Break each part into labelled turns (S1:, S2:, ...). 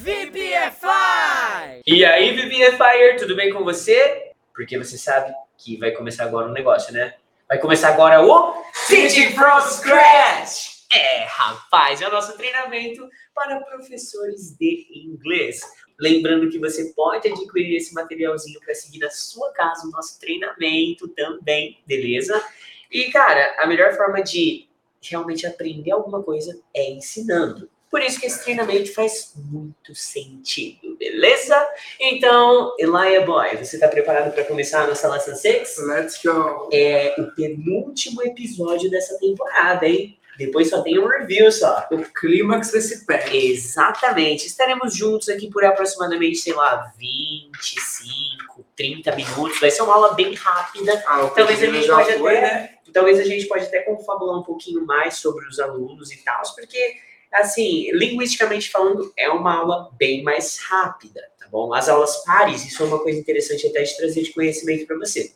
S1: VPFI!
S2: E aí, VPFire, tudo bem com você? Porque você sabe que vai começar agora um negócio, né? Vai começar agora o Teaching from Scratch! É, rapaz, é o nosso treinamento para professores de inglês. Lembrando que você pode adquirir esse materialzinho para seguir na sua casa o nosso treinamento também, beleza? E, cara, a melhor forma de realmente aprender alguma coisa é ensinando. Por isso que esse treinamento faz muito sentido, beleza? Então, Elia Boy, você está preparado para começar a nossa Lesson 6?
S3: Let's go.
S2: É o penúltimo episódio dessa temporada, hein? Depois só tem um review só.
S3: O clímax desse pack.
S2: Exatamente. Estaremos juntos aqui por aproximadamente, sei lá, 25, 30 minutos. Vai ser uma aula bem rápida.
S3: Ah,
S2: Talvez a gente pode
S3: foi,
S2: até-
S3: né?
S2: Talvez a gente pode até confabular um pouquinho mais sobre os alunos e tal, porque, assim, linguisticamente falando, é uma aula bem mais rápida, tá bom? As aulas pares, isso é uma coisa interessante até de trazer de conhecimento para você.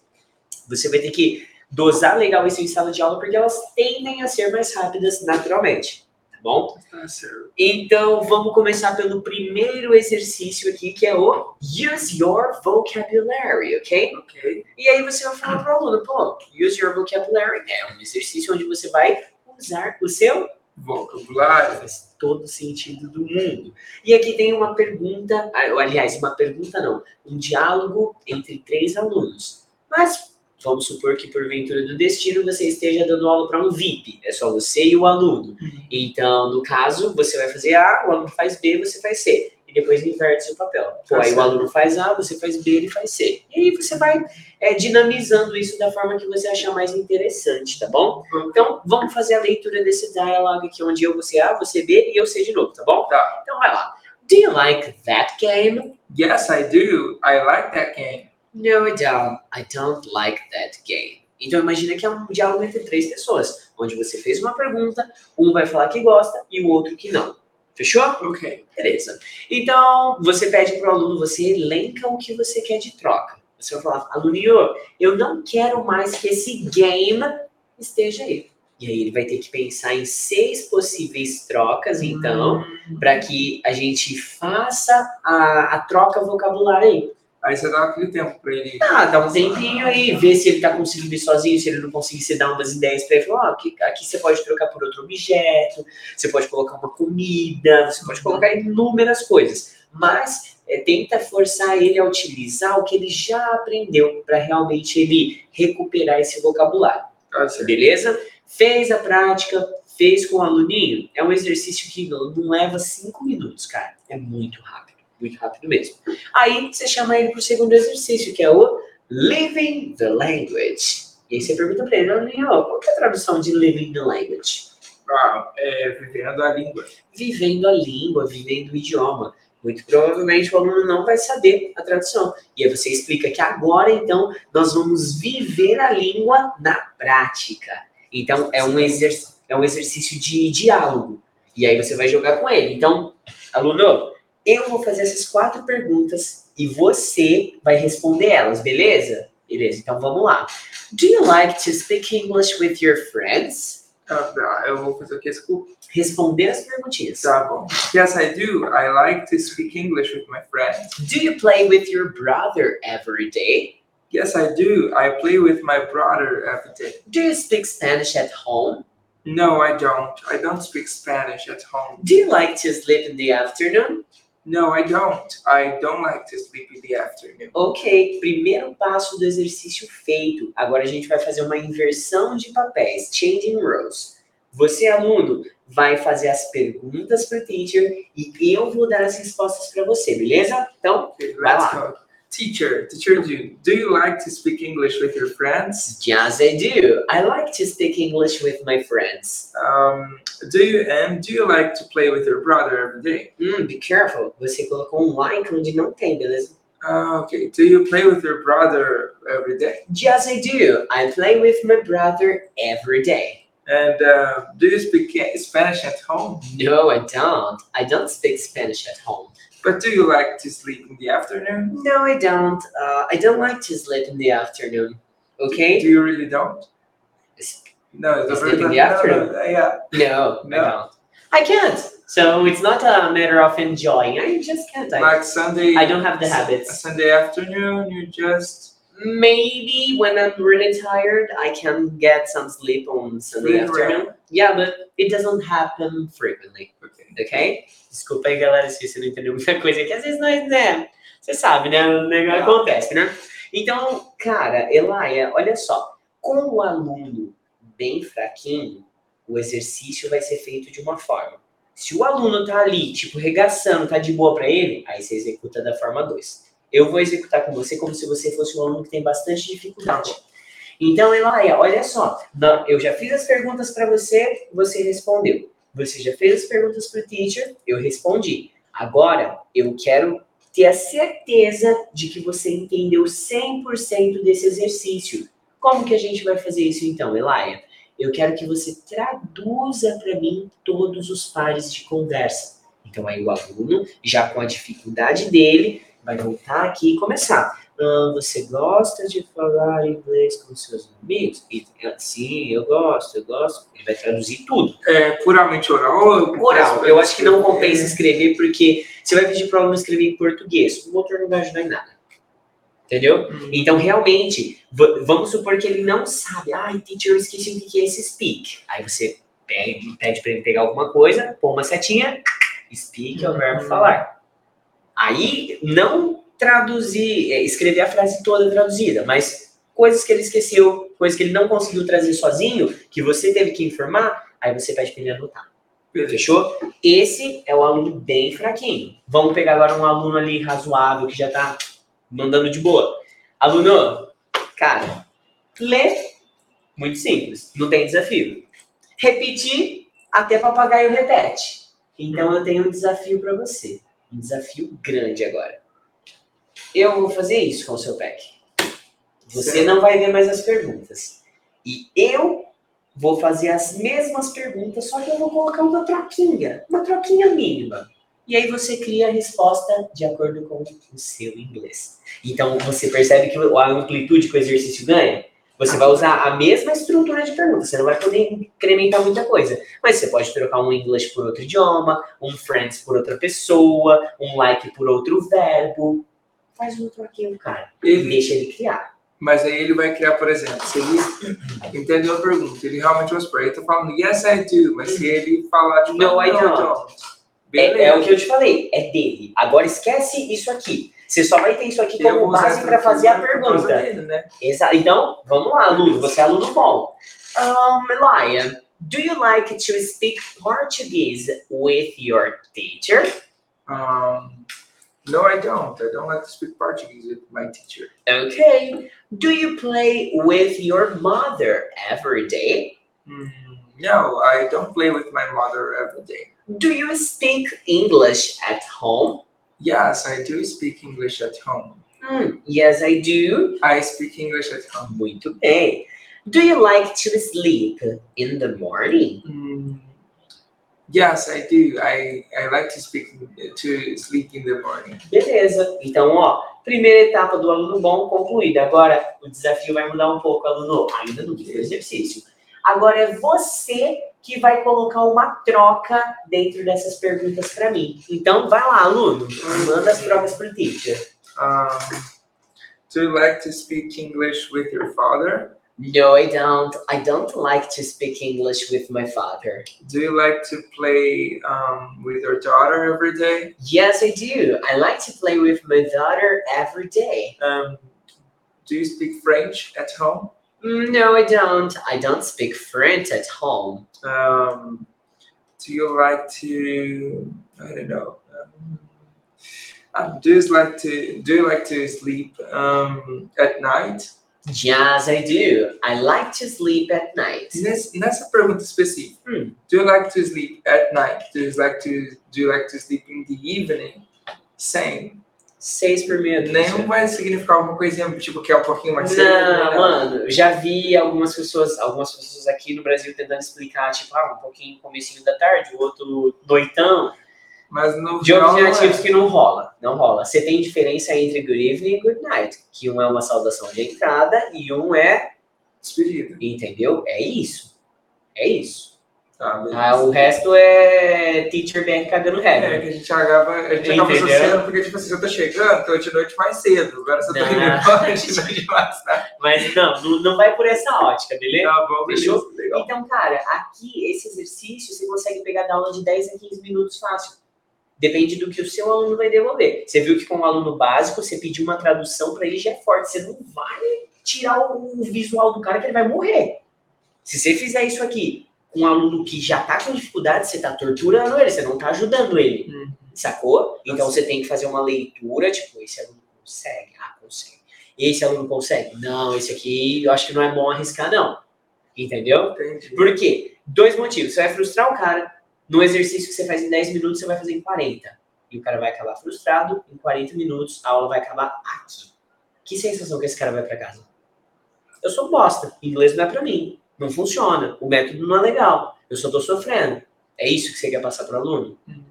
S2: Você vai ter que dosar legal isso em sala de aula, porque elas tendem a ser mais rápidas naturalmente, tá bom? Então, vamos começar pelo primeiro exercício aqui, que é o Use Your Vocabulary, ok?
S3: Ok.
S2: E aí você vai falar para o aluno, pô, use your vocabulary é um exercício onde você vai usar o seu
S3: Vocabulário.
S2: faz todo sentido do mundo. E aqui tem uma pergunta, ah, aliás, uma pergunta não, um diálogo entre três alunos. Mas vamos supor que porventura do destino você esteja dando aula para um VIP, é só você e o aluno. Então, no caso, você vai fazer A, o aluno faz B, você faz C. E depois inverte o papel. Pô,
S3: Tá
S2: aí o aluno faz A, você faz B, ele faz C. E aí você vai é, dinamizando isso da forma que você achar mais interessante, tá bom? Então, vamos fazer a leitura desse diálogo aqui, onde eu vou ser A, você B e eu C de novo, tá bom?
S3: Tá.
S2: Então, vai lá. Do you like that game?
S3: Yes, I do. I like that game.
S2: No, I don't. I don't like that game. Então, imagina que é um diálogo entre três pessoas, onde você fez uma pergunta, um vai falar que gosta e o outro que não. Fechou?
S3: Ok.
S2: Beleza. Então, você pede para o aluno, você elenca o que você quer de troca. Você vai falar, aluninho, eu não quero mais que esse game esteja aí. E aí ele vai ter que pensar em seis possíveis trocas, então,
S3: Hum.
S2: para que a gente faça a, a troca vocabulária aí.
S3: Aí você dá aquele tempo pra ele.
S2: Ah, dá um tempinho aí, vê se ele tá conseguindo ir sozinho, se ele não conseguir, você dá umas ideias pra ele. Fala, ó, aqui, aqui você pode trocar por outro objeto, você pode colocar uma comida, você pode colocar inúmeras coisas. Mas é, tenta forçar ele a utilizar o que ele já aprendeu para realmente ele recuperar esse vocabulário.
S3: Certo.
S2: Beleza? Fez a prática, fez com o aluninho. É um exercício que não leva cinco minutos, cara. É muito rápido, muito rápido mesmo. Aí você chama ele pro segundo exercício, que é o Living the Language. E aí você pergunta pra ele, aluninho, qual que é a tradução de Living the Language?
S3: Ah, é, vivendo a língua.
S2: Vivendo a língua, vivendo o idioma. Muito provavelmente o aluno não vai saber a tradução. E aí você explica que agora, então, nós vamos viver a língua na prática. Então, é um, exerc é um exercício de diálogo. E aí você vai jogar com ele. Então, aluno, eu vou fazer essas quatro perguntas e você vai responder elas, beleza? Beleza, então vamos lá. Do you like to speak English with your friends?
S3: Ah, tá, eu vou fazer o que? Desculpa.
S2: Responder as perguntinhas.
S3: Tá bom. Yes, I do. I like to speak English with my friends.
S2: Do you play with your brother every day?
S3: Yes, I do. I play with my brother every day.
S2: Do you speak Spanish at home?
S3: No, I don't. I don't speak Spanish at home.
S2: Do you like to sleep in the afternoon?
S3: No, I don't. I don't like to sleep in the afternoon.
S2: Ok, primeiro passo do exercício feito. Agora a gente vai fazer uma inversão de papéis, changing roles. Você, aluno, vai fazer as perguntas para o teacher e eu vou dar as respostas para você, beleza? Então,
S3: Okay,
S2: Vai lá.
S3: go. Teacher, teacher, do, do you like to speak English with your friends?
S2: yes, I do. I like to speak English with my friends.
S3: Um, do you and do you like to play with your brother every day?
S2: Hum, be careful. Você colocou um like onde não tem, beleza?
S3: Uh, okay. Do you play with your brother every day?
S2: Yes, I do. I play with my brother every day.
S3: And uh, do you speak Spanish at home?
S2: No, I don't. I don't speak Spanish at home.
S3: But do you like to sleep in the afternoon?
S2: No, I don't. Uh, I don't like to sleep in the afternoon. Okay?
S3: Do you really don't?
S2: S-
S3: No,
S2: Sleep in the afternoon?
S3: No, yeah.
S2: No, I
S3: No.
S2: don't. I can't. So it's not a matter of enjoying. I just can't. I,
S3: Like Sunday.
S2: I don't have the habits.
S3: Sunday afternoon, you just
S2: Maybe when I'm really tired, I can get some sleep on Sunday
S3: Really
S2: afternoon. Yeah, but it doesn't happen frequently.
S3: okay.
S2: ok? Desculpa aí, galera, se você não entendeu muita coisa aqui. Às vezes nós, né? Você sabe, né? O negócio acontece, né? Então, cara, Elaia, olha só. Com o aluno bem fraquinho, o exercício vai ser feito de uma forma. Se o aluno tá ali, tipo, regaçando, tá de boa pra ele, aí você executa da forma 2. Eu vou executar com você como se você fosse um aluno que tem bastante dificuldade. Então, Elaia, olha só. Eu já fiz as perguntas para você, você respondeu. Você já fez as perguntas para o teacher, eu respondi. Agora, eu quero ter a certeza de que você entendeu 100% desse exercício. Como que a gente vai fazer isso então, Elaia? Eu quero que você traduza para mim todos os pares de conversa. Então, aí o aluno, já com a dificuldade dele, vai voltar aqui e começar. Ah, você gosta de falar inglês com seus amigos? E, ah, sim, eu gosto, eu gosto. Ele vai traduzir tudo.
S3: É puramente oral?
S2: Oral, eu acho que não compensa escrever, porque você vai pedir para o aluno escrever em português. O outro não vai ajudar em nada. Entendeu?
S3: hum,
S2: Então, realmente, vamos supor que ele não sabe. Ai, teacher, eu esqueci o que que é esse speak. Aí você pede, pede para ele pegar alguma coisa, põe uma setinha, speak é o verbo
S3: Uhum.
S2: falar. Aí, não traduzir, é, escrever a frase toda traduzida, mas coisas que ele esqueceu, coisas que ele não conseguiu trazer sozinho, que você teve que informar, aí você pede para ele anotar. Fechou? Esse é o aluno bem fraquinho. Vamos pegar agora um aluno ali razoável que já tá mandando de boa. Aluno, cara, lê, muito simples, não tem desafio. Repetir, até papagaio repete. Então eu tenho um desafio para você. Um desafio grande agora. Eu vou fazer isso com o seu pack. Você
S3: Certo.
S2: não vai ver mais as perguntas. E eu vou fazer as mesmas perguntas, só que eu vou colocar uma troquinha, uma troquinha mínima. E aí você cria a resposta de acordo com o seu inglês. Então você percebe que a amplitude que o exercício ganha. Você vai usar a mesma estrutura de pergunta, você não vai poder incrementar muita coisa. Mas você pode trocar um English por outro idioma, um friends por outra pessoa, um like por outro verbo. Faz um troquinho, cara. E
S3: Ele,
S2: deixa ele criar.
S3: mas aí ele vai criar, por exemplo, se ele entendeu a pergunta, ele realmente vai supor, ele tá falando yes I do, mas se ele falar de
S2: No, I don't. É, é o que eu te falei, é dele. Agora esquece isso aqui. Você só vai ter isso aqui
S3: Eu
S2: como base para fazer a pergunta.
S3: dele, né?
S2: Então, vamos lá, aluno. Você é aluno bom. Um, Elia, do you like to speak Portuguese with your teacher?
S3: Um, no, I don't. I don't like to speak Portuguese with my teacher.
S2: Okay. Do you play with your mother every day?
S3: Mm, no, I don't play with my mother every day.
S2: Do you speak English at home?
S3: Yes, I do speak English at home.
S2: Hmm, yes, I do.
S3: I speak English at home.
S2: Muito bem. Do you like to sleep in the morning?
S3: Mm, yes, I do. I, I like to speak to sleep in the morning.
S2: Beleza. Então, ó, primeira etapa do aluno bom concluída. Agora, o desafio vai mudar um pouco, aluno. Ainda não fiz o exercício. Agora é você que vai colocar uma troca dentro dessas perguntas para mim. Então, vai lá, aluno. Manda as trocas pro teacher.
S3: Um, do you like to speak English with your father?
S2: No, I don't. I don't like to speak English with my father.
S3: Do you like to play um, with your daughter every day?
S2: Yes, I do. I like to play with my daughter every day.
S3: Um, do you speak French at home?
S2: Mm, No, I don't. I don't speak French at home.
S3: Um, do you like to? I don't know. Um, um, do you like to? Do you like to sleep um, at night?
S2: Yes, I do. I like to sleep at night.
S3: Nessa, nessa pergunta específica,
S2: Hum.
S3: do you like to sleep at night? Do you like to? Do you like to sleep in the evening? Same.
S2: Seis por minuto.
S3: Nenhum vai significar alguma coisinha tipo que é um pouquinho mais cedo.
S2: Não,
S3: nada.
S2: mano, já vi algumas pessoas, algumas pessoas aqui no Brasil tentando explicar, tipo, ah, um pouquinho no comecinho da tarde, o outro noitão,
S3: Mas no
S2: de
S3: não é.
S2: objetivos que não rola, não rola. Você tem diferença entre good evening e good night, que um é uma saudação de entrada e um é,
S3: despedida.
S2: entendeu? É isso. É isso.
S3: Tá, beleza.
S2: Ah, o resto é teacher bem cagando
S3: É,
S2: regra.
S3: que a gente acaba, a gente acaba associando porque, tipo assim, se eu tô chegando, tô de noite mais cedo. Agora se eu tô
S2: Não.
S3: indo embora, de noite mais tarde.
S2: Mas não, não, não vai por essa ótica, beleza?
S3: Tá bom, beleza.
S2: Fechou?
S3: Legal.
S2: Então, cara, aqui, esse exercício, você consegue pegar da aula de 10 a 15 minutos fácil. Depende do que o seu aluno vai devolver. Você viu que com o aluno básico, você pediu uma tradução para ele já é forte. Você não vai tirar o visual do cara que ele vai morrer. Se você fizer isso aqui um aluno que já tá com dificuldade, você tá torturando ele, você não tá ajudando ele.
S3: Uhum.
S2: Sacou? Então você tem que fazer uma leitura, tipo, esse aluno consegue? Ah, consegue. Esse aluno consegue? Não, esse aqui eu acho que não é bom arriscar, não. Entendeu?
S3: Entendi.
S2: Por quê? Dois motivos. Você vai frustrar o cara. No exercício que você faz em 10 minutos, você vai fazer em 40. E o cara vai acabar frustrado. Em 40 minutos, a aula vai acabar aqui. Que sensação que esse cara vai pra casa? Eu sou bosta. Inglês não é pra mim. Não funciona. O método não é legal. Eu só tô sofrendo. É isso que você quer passar pro aluno?
S3: Uhum,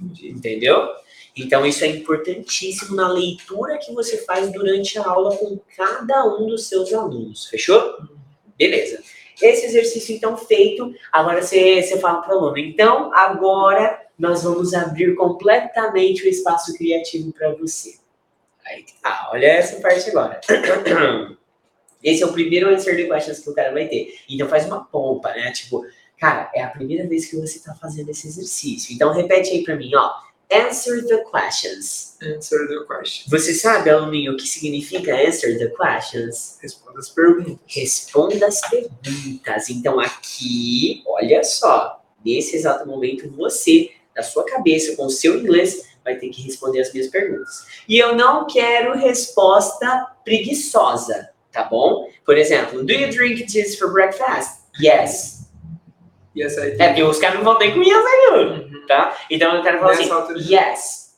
S3: Entendi.
S2: Entendeu? Então isso é importantíssimo na leitura que você faz durante a aula com cada um dos seus alunos. Fechou? Beleza. Esse exercício então feito, agora você, você fala para o aluno. Então, agora nós vamos abrir completamente o espaço criativo para você. Aí tá, olha essa parte agora. Esse é o primeiro answer the questions que o cara vai ter. Então faz uma pompa, né? Tipo, cara, é a primeira vez que você tá fazendo esse exercício. Então repete aí para mim, ó. Answer the questions.
S3: Answer the question.
S2: Você sabe, aluninho, o que significa answer the questions?
S3: Responda as perguntas.
S2: Responda as perguntas. Então, aqui, olha só, nesse exato momento, você, na sua cabeça, com o seu inglês, vai ter que responder as minhas perguntas. E eu não quero resposta preguiçosa, tá bom? Por exemplo, do you drink this for breakfast? Yes.
S3: Yes, I do.
S2: É porque os caras não vão ter com yes, I do,
S3: Uhum.
S2: tá? Então eu quero falar assim,
S3: Nessa de-
S2: yes.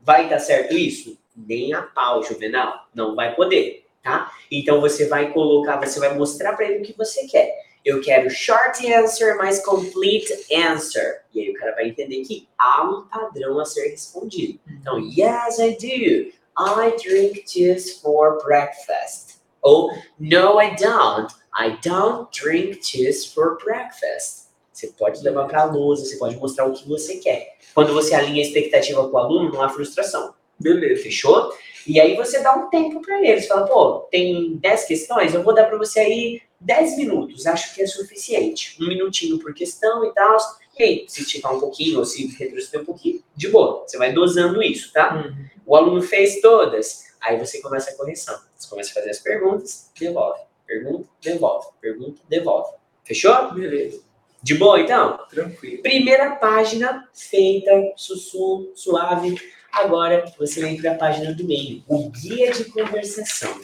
S2: Vai dar certo isso? Nem a pau, Juvenal. Não vai poder, tá? Então você vai colocar, você vai mostrar para ele o que você quer. Eu quero short answer mais complete answer. E aí o cara vai entender que há um padrão a ser respondido. Então, yes, I do. I drink juice for breakfast. Ou, no, I don't. I don't drink juice for breakfast. Você pode levar para a lousa, você pode mostrar o que você quer. Quando você alinha a expectativa com o aluno, não há frustração.
S3: Beleza.
S2: Fechou? E aí você dá um tempo para eles. Fala, pô, tem 10 questões, eu vou dar para você aí 10 minutos. Acho que é suficiente. Um minutinho por questão e tal. E aí, se esticar um pouquinho ou se retroceder um pouquinho, de boa. Você vai dosando isso, tá?
S3: Uhum.
S2: O aluno fez todas. Aí você começa a correção. Você começa a fazer as perguntas, devolve. Pergunta, devolve. Pergunta, devolve. Fechou?
S3: Beleza.
S2: De boa, então?
S3: Tranquilo.
S2: Primeira página feita, sussu, suave. Agora você vem para a página do meio, o guia de conversação.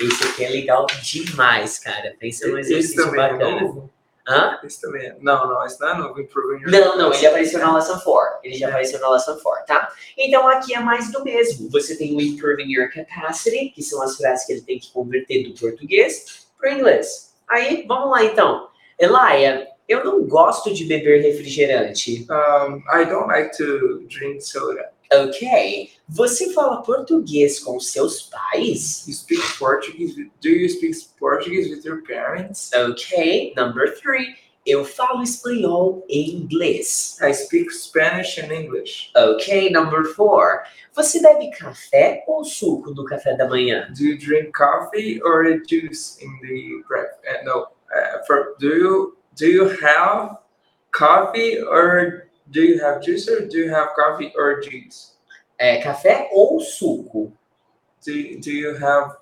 S2: Esse aqui é legal demais, cara. Pensa num exercício
S3: é
S2: bacana.
S3: novo?
S2: Hã?
S3: Esse também é. Não, não, esse não é novo. Improving your
S2: Não, não, ele apareceu na Lesson 4. Ele já apareceu na Lesson 4, tá? Então aqui é mais do mesmo. Você tem o Improving Your Capacity, que são as frases que ele tem que converter do português para o inglês. Aí, vamos lá então. Elia, eu não gosto de beber refrigerante.
S3: Um, I don't like to drink soda.
S2: Ok. Você fala português com seus pais?
S3: You speak Portuguese? with- Do you speak Portuguese with your parents?
S2: Ok. Number three. Eu falo espanhol e inglês.
S3: I speak Spanish and English.
S2: Ok. Number four. Você bebe café ou suco no café da manhã?
S3: Do you drink coffee or juice in the breakfast? Uh, no. Uh, for do you do you have coffee or do you have juice or do you have coffee or juice?
S2: É café ou suco?
S3: Do you, do you have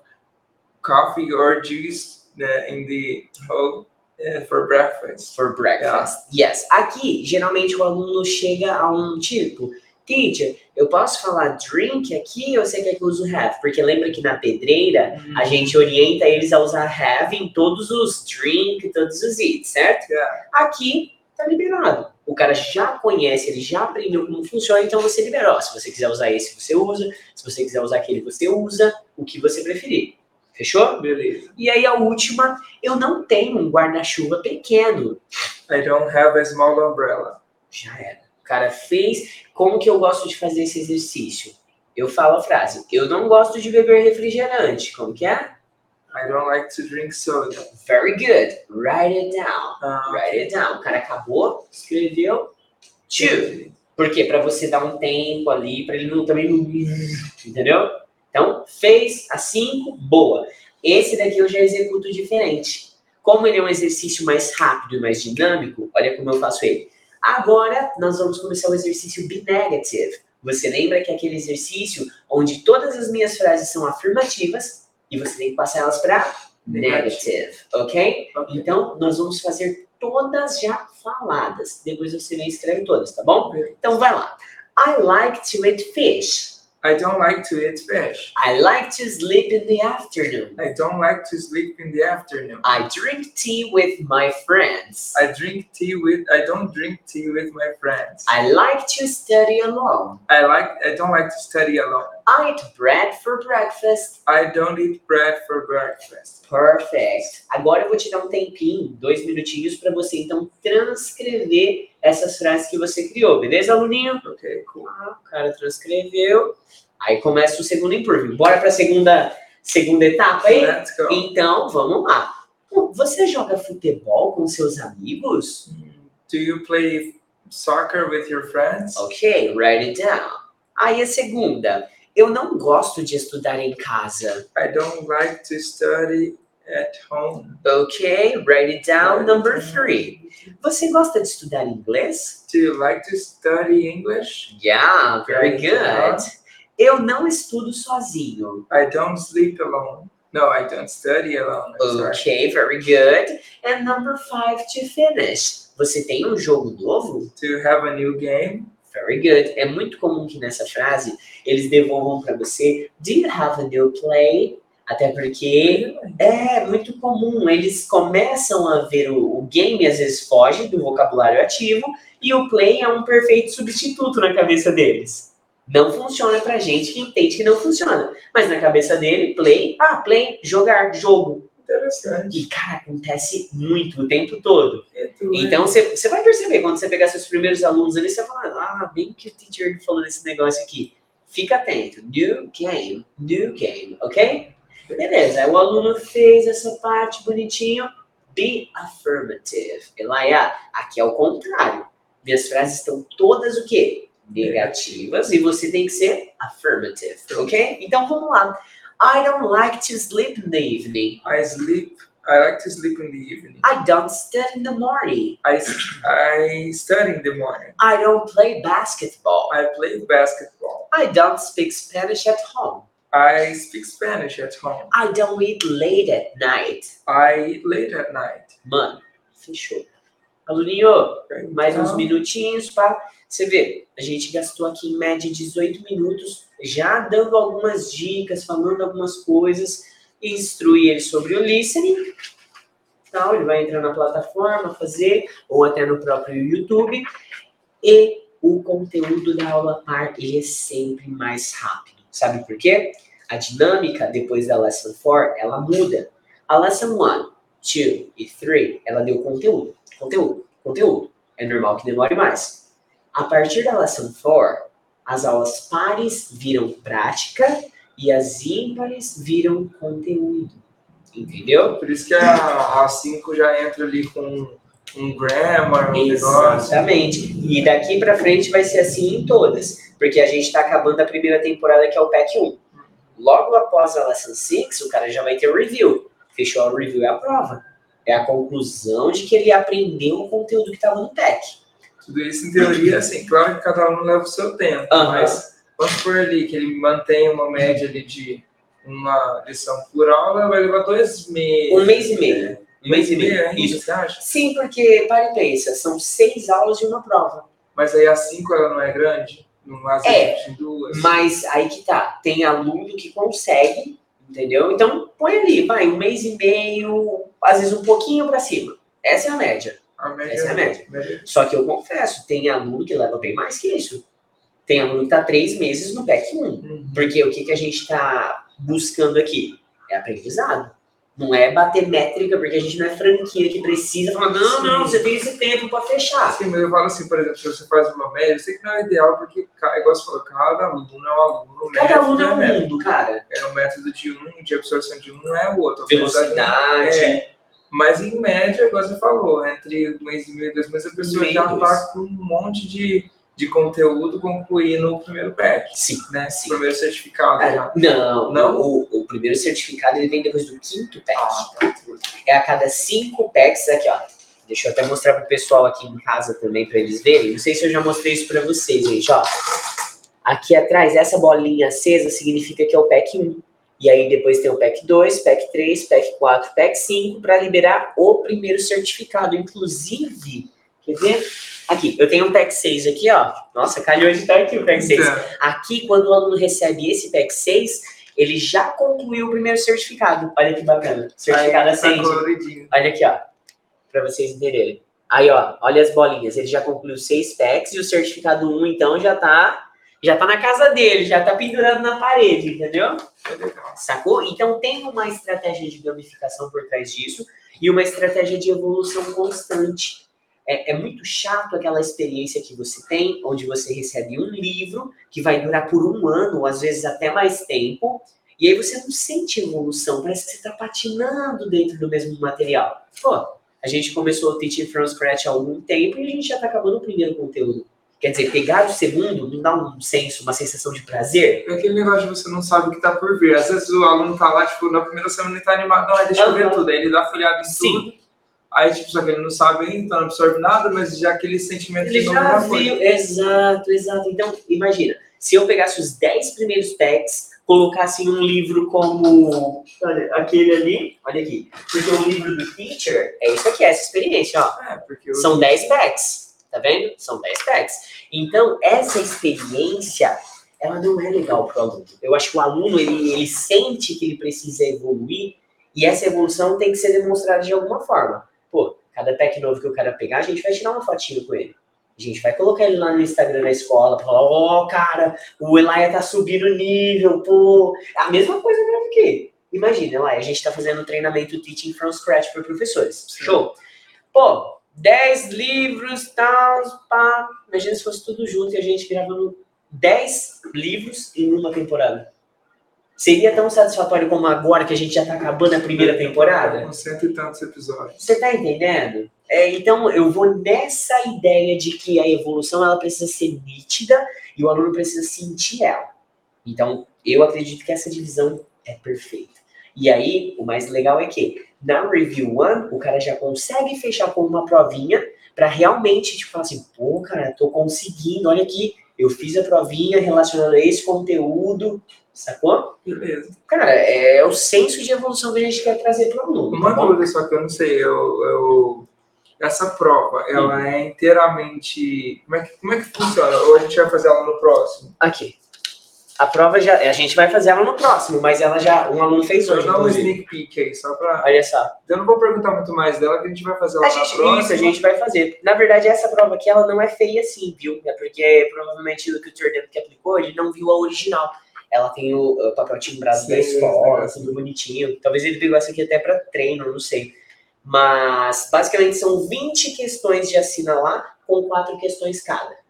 S3: coffee or juice uh, in the oh, uh, for breakfast?
S2: For breakfast. Yes. Aqui, geralmente o aluno chega a um tipo. Teacher, eu posso falar drink aqui ou você quer que eu use have? Porque lembra que na pedreira a gente orienta eles a usar have em todos os drink, todos os it, certo?
S3: Yeah.
S2: Aqui tá liberado. O cara já conhece, ele já aprendeu como funciona, então você liberou. Se você quiser usar esse, você usa. Se você quiser usar aquele, você usa. O que você preferir. Fechou?
S3: Beleza.
S2: E aí a última, eu não tenho um guarda-chuva pequeno.
S3: I don't have a small umbrella.
S2: Já era. O cara fez. Como que eu gosto de fazer esse exercício? Eu falo a frase, eu não gosto de beber refrigerante. Como que é?
S3: I don't like to drink soda.
S2: Very good. Write it down.
S3: Uh,
S2: Write it down. O cara acabou, escreveu. Two. Por quê? Para você dar um tempo ali, para ele não também. Entendeu? Então, fez a cinco, boa. Esse daqui eu já executo diferente. Como ele é um exercício mais rápido e mais dinâmico, olha como eu faço ele. Agora, nós vamos começar o exercício be negative. Você lembra que é aquele exercício onde todas as minhas frases são afirmativas e você tem que passar elas para negative, ok?
S3: Ok.
S2: Então, nós vamos fazer todas já faladas. Depois você vem escreve todas, tá bom? Então, vai lá. I like to eat fish.
S3: I don't like to eat fish.
S2: I like to sleep in the afternoon.
S3: I don't like to sleep in the afternoon.
S2: I drink tea with my friends.
S3: I drink tea with I don't drink tea with my friends.
S2: I like to study alone.
S3: I like I don't like to study alone.
S2: I eat bread for breakfast.
S3: I don't eat bread for breakfast.
S2: Perfect. Agora eu vou te dar um tempinho, dois minutinhos, para você então transcrever essas frases que você criou, beleza, aluninho?
S3: Okay, cool.
S2: Ah, o cara transcreveu. Aí começa o segundo improving. Bora para a segunda, segunda etapa aí?
S3: Let's go.
S2: Então, vamos lá. Você joga futebol com seus amigos?
S3: Do you play soccer with your friends?
S2: Ok, write it down. Aí a segunda. Eu não gosto de estudar em casa.
S3: I don't like to study at home.
S2: Ok, write it down. Number three. Você gosta de estudar inglês?
S3: Do you like to study English?
S2: Yeah, very good. Eu não estudo sozinho.
S3: I don't sleep alone. No, I don't study alone. I'm sorry.
S2: Ok, very good. And number five to finish. Você tem um jogo novo?
S3: To have a new game?
S2: Very good. É muito comum que nessa frase eles devolvam para você Do you have a new play? Até porque é muito comum. Eles começam a ver o, o game, às vezes foge do vocabulário ativo, e o play é um perfeito substituto na cabeça deles. Não funciona pra gente que entende que não funciona. Mas na cabeça dele, play, ah, play, jogar, jogo.
S3: Interessante.
S2: E, cara, acontece muito o tempo todo.
S3: Então,
S2: Então, você vai perceber, quando você pegar seus primeiros alunos ali, você vai falar, ah, bem que o teacher falou desse negócio aqui. Fica atento. New game, new game, ok? Beleza, o aluno fez essa parte bonitinho. Be affirmative. Elaia, aqui é o contrário. Minhas frases estão todas o quê? Negativas e você tem que ser affirmative, ok? Então vamos lá. I don't like to sleep in the evening.
S3: I sleep. I like to sleep in the evening.
S2: I don't study in the morning.
S3: I, I study in the morning.
S2: I don't play basketball.
S3: I play basketball.
S2: I don't speak Spanish at home.
S3: I speak Spanish at home.
S2: I don't eat late at night.
S3: I eat late at night.
S2: Mano, fechou. Aluninho, mais uns minutinhos para você ver. A gente gastou aqui em média 18 minutos, já dando algumas dicas, falando algumas coisas, instruir ele sobre o listening. Então, ele vai entrar na plataforma, fazer, ou até no próprio YouTube. E o conteúdo da aula par, ele é sempre mais rápido. Sabe por quê? A dinâmica, depois da Lesson 4, ela muda. A Lesson 1, 2 e 3, ela deu conteúdo, conteúdo, conteúdo. É normal que demore mais. A partir da Lesson 4, as aulas pares viram prática e as ímpares viram conteúdo. Entendeu?
S3: Por isso que a, a 5 já entra ali com um grammar, um negócio.
S2: Exatamente. E daqui pra frente vai ser assim em todas. Porque a gente tá acabando a primeira temporada, que é o Pack 1. Logo após a Lesson 6, o cara já vai ter o review. Fechou o review é a prova. É a conclusão de que ele aprendeu o conteúdo que estava no pack.
S3: Tudo isso em teoria, assim, claro que cada aluno leva o seu tempo,
S2: Aham.
S3: mas vamos por ali que ele mantém uma média ali de uma lição por aula, vai levar dois meses.
S2: Um mês e meio. Um mês e meio.
S3: ainda,
S2: Isso.
S3: você acha?
S2: Sim, porque, para e pensa, são seis aulas de uma prova.
S3: Mas aí a 5 ela não é grande? Não
S2: É,
S3: duas?
S2: Mas aí que tá, tem aluno que consegue, entendeu? Então põe ali, vai, um mês e meio, às vezes um pouquinho para cima. Essa é a média.
S3: Média,
S2: essa é a média.
S3: média.
S2: Só que eu confesso, tem aluno que leva bem mais que isso. Tem aluno que tá três meses no PEC 1.
S3: Uhum.
S2: Porque o que, que a gente está buscando aqui? É aprendizado. Não é bater métrica, porque a gente não é franquia que precisa falar, não,
S3: Sim.
S2: não, você tem esse tempo para fechar.
S3: Assim, mas eu falo assim, por exemplo, se você faz uma média, eu sei que não é ideal, porque, ca- igual você falou, cada aluno é um aluno,
S2: Cada aluno é
S3: é
S2: um mundo, cara.
S3: É o método de um, de absorção de um não é o outro.
S2: Velocidade.
S3: É, mas em média, igual você falou, entre um mês e meio e dois meses, a pessoa
S2: Meio,
S3: já está com um monte de, de conteúdo concluindo o primeiro pack,
S2: Sim.
S3: né?
S2: Sim.
S3: O primeiro certificado
S2: É,
S3: já.
S2: não,
S3: Não?
S2: O, o primeiro certificado ele vem depois do quinto pack.
S3: Ah, tá.
S2: É a cada cinco packs aqui, ó. Deixa eu até mostrar pro pessoal aqui em casa também para eles verem. Não sei se eu já mostrei isso para vocês, gente, ó. Aqui atrás, essa bolinha acesa significa que é o pack 1. E aí depois tem o pack 2, pack 3, pack 4, pack 5 para liberar o primeiro certificado. Inclusive, quer ver? Aqui, eu tenho um pack 6 aqui, ó. Nossa, calhou de estar aqui o pack 6.
S3: Então,
S2: Aqui, quando o aluno recebe esse PEC 6, ele já concluiu o primeiro certificado. Olha que bacana. Certificado
S3: tá
S2: acende.
S3: coloridinho.
S2: Olha aqui, ó. Pra vocês entenderem. Aí, ó, olha as bolinhas. Ele já concluiu seis PECs e o certificado 1, então, já tá, já tá na casa dele, já tá pendurado na parede, entendeu?
S3: É.
S2: Sacou? Então tem uma estratégia de gamificação por trás disso e uma estratégia de evolução constante. É, é muito chato aquela experiência que você tem, onde você recebe um livro que vai durar por um ano, ou às vezes até mais tempo, e aí você não sente evolução, parece que você está patinando dentro do mesmo material. Pô, a gente começou o Teaching from Scratch há algum tempo e a gente já está acabando o primeiro conteúdo. Quer dizer, pegar o segundo não dá um senso, uma sensação de prazer?
S3: É aquele negócio de você não sabe o que tá por vir. Às vezes o aluno tá lá, tipo, na primeira semana ele tá animado, não, deixa eu ver tudo. Aí ele dá folhada em
S2: Sim.
S3: tudo. Aí, tipo, só que ele não sabe ainda, então não absorve nada, mas já aquele sentimento
S2: Ele
S3: de
S2: já viu, exato, exato. Então, imagina, se eu pegasse os 10 primeiros packs, colocasse em um livro como olha, aquele ali, olha aqui, porque o livro do teacher é isso aqui, é essa experiência, ó.
S3: É,
S2: São 10 packs, tá vendo? São 10 packs. Então, essa experiência, ela não é legal pro aluno. Eu acho que o aluno, ele, ele sente que ele precisa evoluir e essa evolução tem que ser demonstrada de alguma forma. Pô, cada pack novo que o cara pegar, a gente vai tirar uma fotinho com ele. A gente vai colocar ele lá no Instagram da escola, pra falar, ó, cara, o Elaia tá subindo o nível, pô. A mesma coisa mesmo que. Imagina, Elaia, a gente tá fazendo um treinamento Teaching from Scratch para professores.
S3: Sim.
S2: Show. Pô, 10 livros, tal, pá. Imagina se fosse tudo junto e a gente gravando 10 livros em uma temporada. Seria tão satisfatório como agora que a gente já tá acabando a primeira temporada?
S3: Com cento e tantos episódios.
S2: Você tá entendendo? É, então, eu vou nessa ideia de que a evolução ela precisa ser nítida e o aluno precisa sentir ela. Então, eu acredito que essa divisão é perfeita. E aí, o mais legal é que na Review One, o cara já consegue fechar com uma provinha para realmente, tipo, falar assim, pô, cara, tô conseguindo, olha aqui, eu fiz a provinha relacionando a esse conteúdo, sacou?
S3: Beleza.
S2: Cara, é o senso de evolução que a gente quer trazer para o aluno.
S3: Uma
S2: tá
S3: dúvida só que eu não sei, eu, eu- essa prova, ela
S2: Hum.
S3: é inteiramente. Como é, que, como é que funciona? Ou a gente vai fazer ela no próximo?
S2: Aqui. A prova já. A gente vai fazer ela no próximo, mas ela já. Um aluno fez hoje.
S3: dar um sneak peek aí, só pra.
S2: Olha só.
S3: Eu não vou perguntar muito mais dela, que a gente vai fazer ela
S2: A
S3: na
S2: gente,
S3: próxima.
S2: isso, a gente vai fazer. Na verdade, essa prova aqui ela não é feia assim, viu? É porque provavelmente o que o Tordeno que aplicou, ele não viu a original. Ela tem o, o papel timbrado da escola,
S3: sim.
S2: tudo bonitinho. Talvez ele pegou essa aqui até para treino, não sei. Mas basicamente são 20 questões de assinalar com quatro questões cada.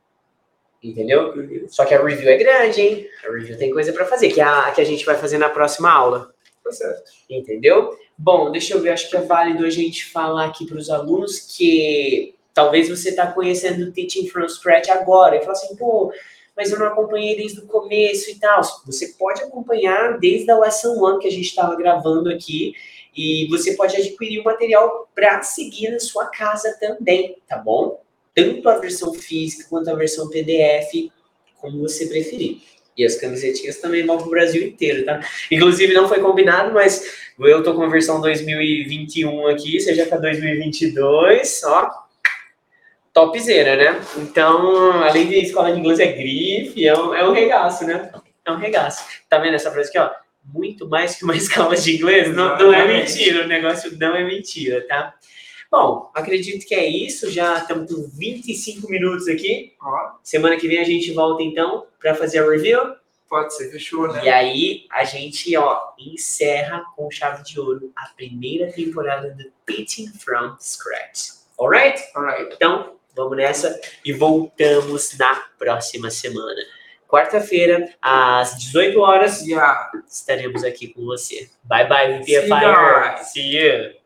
S2: Entendeu? Só que a review é grande, hein? A review tem coisa para fazer, que é a que a gente vai fazer na próxima aula.
S3: Tá certo.
S2: Entendeu? Bom, deixa eu ver, acho que é válido a gente falar aqui para os alunos que talvez você está conhecendo o Teaching from Scratch agora e fala assim, pô, mas eu não acompanhei desde o começo e tal. Você pode acompanhar desde a Lesson 1 que a gente estava gravando aqui e você pode adquirir o material para seguir na sua casa também, tá bom? Tanto a versão física quanto a versão PDF, como você preferir. E as camisetinhas também vão para o Brasil inteiro, tá? Inclusive, não foi combinado, mas eu tô com a versão 2021 aqui, já tá 2022, ó. Topzera, né? Então, além de escola de inglês é grife, é um, é um regaço, né? É um regaço. Tá vendo essa frase aqui, ó? Muito mais que uma escola de inglês? Não, não é mentira, o negócio não é mentira, tá? Bom, acredito que é isso. Já estamos com 25 minutos aqui.
S3: Ó,
S2: Semana que vem a gente volta então para fazer a review.
S3: pode ser, fechou, né?
S2: E aí a gente, ó, encerra com chave de ouro a primeira temporada do Teaching from Scratch. Alright?
S3: Alright.
S2: Então, vamos nessa e voltamos na próxima semana. Quarta-feira, às 18 horas,
S3: Yeah.
S2: estaremos aqui com você. Bye bye, VPFire. See you.